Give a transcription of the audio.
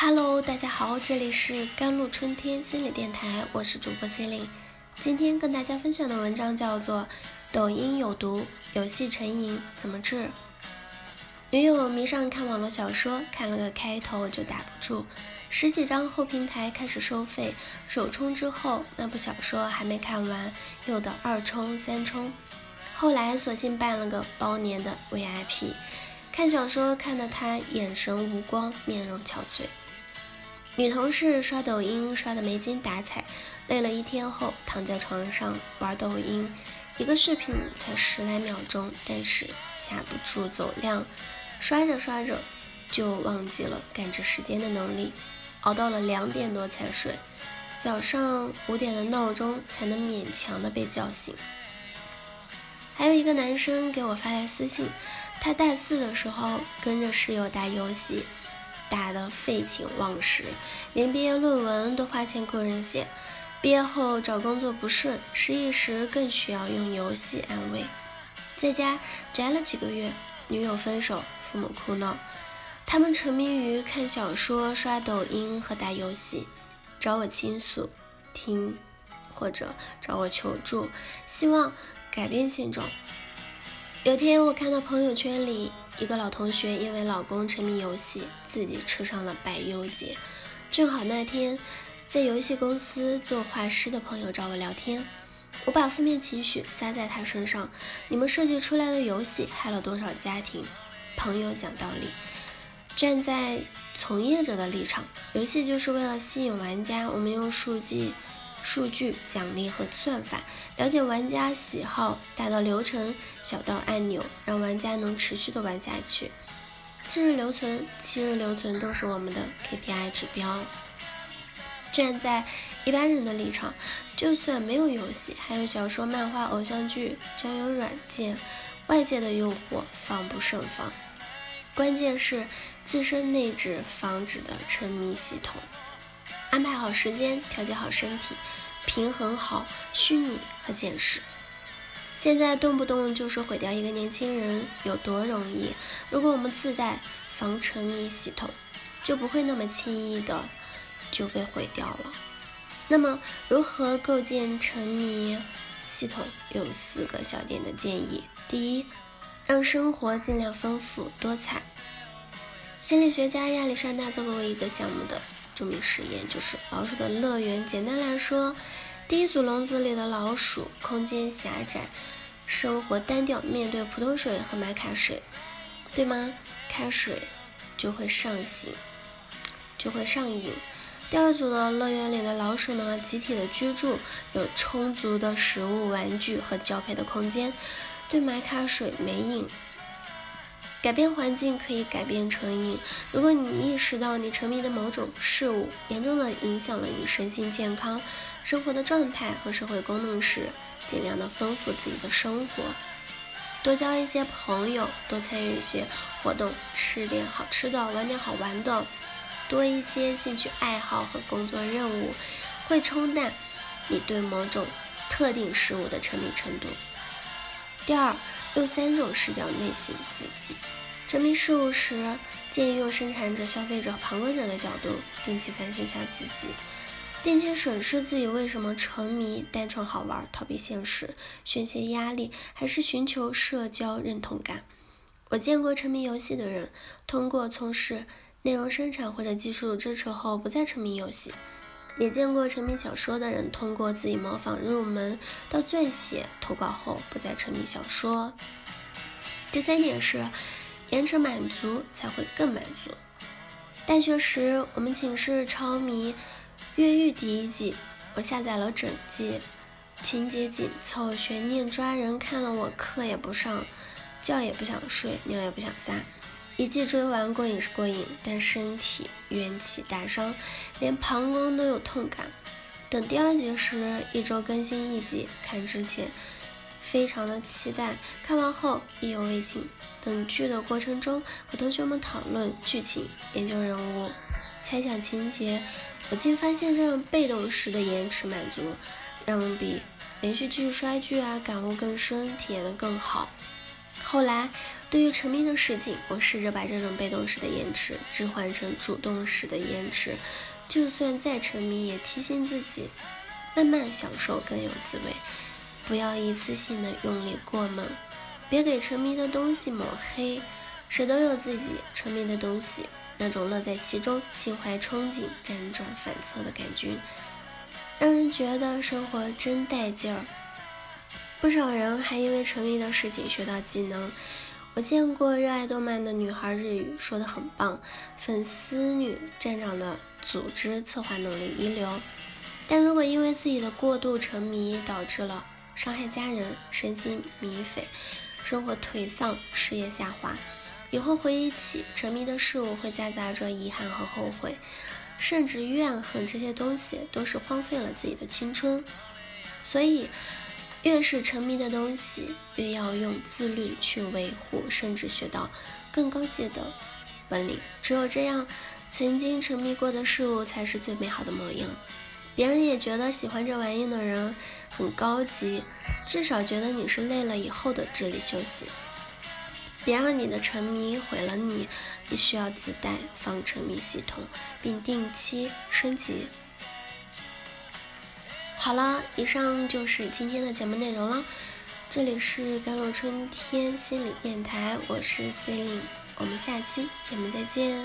Hello，大家好，这里是甘露春天心理电台，我是主播 Celine。今天跟大家分享的文章叫做《抖音有毒，游戏成瘾怎么治》。女友迷上看网络小说，看了个开头就打不住，十几章后平台开始收费，首充之后那部小说还没看完，又得二充三充，后来索性办了个包年的 VIP，看小说看得他眼神无光，面容憔悴。女同事刷抖音刷得没精打采，累了一天后躺在床上玩抖音，一个视频才十来秒钟，但是架不住走量，刷着刷着就忘记了感知时间的能力，熬到了两点多才睡，早上五点的闹钟才能勉强的被叫醒。还有一个男生给我发来私信，他大四的时候跟着室友打游戏。打得废寝忘食，连毕业论文都花钱雇人写。毕业后找工作不顺，失意时更需要用游戏安慰。在家宅了几个月，女友分手，父母哭闹，他们沉迷于看小说、刷抖音和打游戏，找我倾诉，听或者找我求助，希望改变现状。有天我看到朋友圈里。一个老同学因为老公沉迷游戏，自己吃上了百忧解。正好那天在游戏公司做画师的朋友找我聊天，我把负面情绪撒在他身上。你们设计出来的游戏害了多少家庭？朋友讲道理，站在从业者的立场，游戏就是为了吸引玩家，我们用数据。数据奖励和算法，了解玩家喜好，大到流程，小到按钮，让玩家能持续的玩下去。七日留存，七日留存都是我们的 KPI 指标。站在一般人的立场，就算没有游戏，还有小说、漫画、偶像剧、交友软件，外界的诱惑防不胜防。关键是自身内置防止的沉迷系统。安排好时间，调节好身体，平衡好虚拟和现实。现在动不动就是毁掉一个年轻人，有多容易？如果我们自带防沉迷系统，就不会那么轻易的就被毁掉了。那么，如何构建沉迷系统？有四个小点的建议。第一，让生活尽量丰富多彩。心理学家亚历山大做过一个项目的。著名实验就是老鼠的乐园。简单来说，第一组笼子里的老鼠空间狭窄，生活单调，面对普通水和玛卡水，对吗？开水就会上瘾，就会上瘾。第二组的乐园里的老鼠呢，集体的居住，有充足的食物、玩具和交配的空间，对马卡水没瘾。改变环境可以改变成瘾。如果你意识到你沉迷的某种事物严重的影响了你身心健康、生活的状态和社会功能时，尽量的丰富自己的生活，多交一些朋友，多参与一些活动，吃点好吃的，玩点好玩的，多一些兴趣爱好和工作任务，会冲淡你对某种特定事物的沉迷程度。第二。用三种视角内省自己。沉迷事物时，建议用生产者、消费者和旁观者的角度，定期反省下自己，定期审视自己为什么沉迷，单纯好玩、逃避现实、宣泄压力，还是寻求社交认同感。我见过沉迷游戏的人，通过从事内容生产或者技术支持后，不再沉迷游戏。也见过沉迷小说的人，通过自己模仿入门到撰写投稿后，不再沉迷小说。第三点是，延迟满足才会更满足。大学时，我们寝室超迷《越狱》第一季，我下载了整季，情节紧凑，悬念抓人，看了我课也不上，觉也不想睡，尿也不想撒。一季追完过瘾是过瘾，但身体元气大伤，连膀胱都有痛感。等第二集时，一周更新一集，看之前非常的期待，看完后意犹未尽。等剧的过程中，和同学们讨论剧情、研究人物、猜想情节，我竟发现这样被动式的延迟满足，让我比连续剧刷剧啊感悟更深，体验的更好。后来对于沉迷的事情，我试着把这种被动式的延迟置换成主动式的延迟。就算再沉迷，也提醒自己慢慢享受更有滋味，不要一次性的用力过猛，别给沉迷的东西抹黑。谁都有自己沉迷的东西，那种乐在其中、心怀憧憬、辗转反侧的感觉，让人觉得生活真带劲儿。不少人还因为沉迷的事情学到技能。我见过热爱动漫的女孩日语说的很棒，粉丝女站长的组织策划能力一流。但如果因为自己的过度沉迷导致了伤害家人、身心迷匪、生活颓丧、事业下滑，以后回忆起沉迷的事物，会夹杂着遗憾和后悔，甚至怨恨。这些东西都是荒废了自己的青春。所以。越是沉迷的东西，越要用自律去维护，甚至学到更高阶的本领。只有这样，曾经沉迷过的事物才是最美好的模样。别人也觉得喜欢这玩意的人很高级，至少觉得你是累了以后的智力休息。别让你的沉迷毁了你，必须要自带防沉迷系统，并定期升级。好了，以上就是今天的节目内容了。这里是甘露春天心理电台，我是 C e l i n e 我们下期节目再见。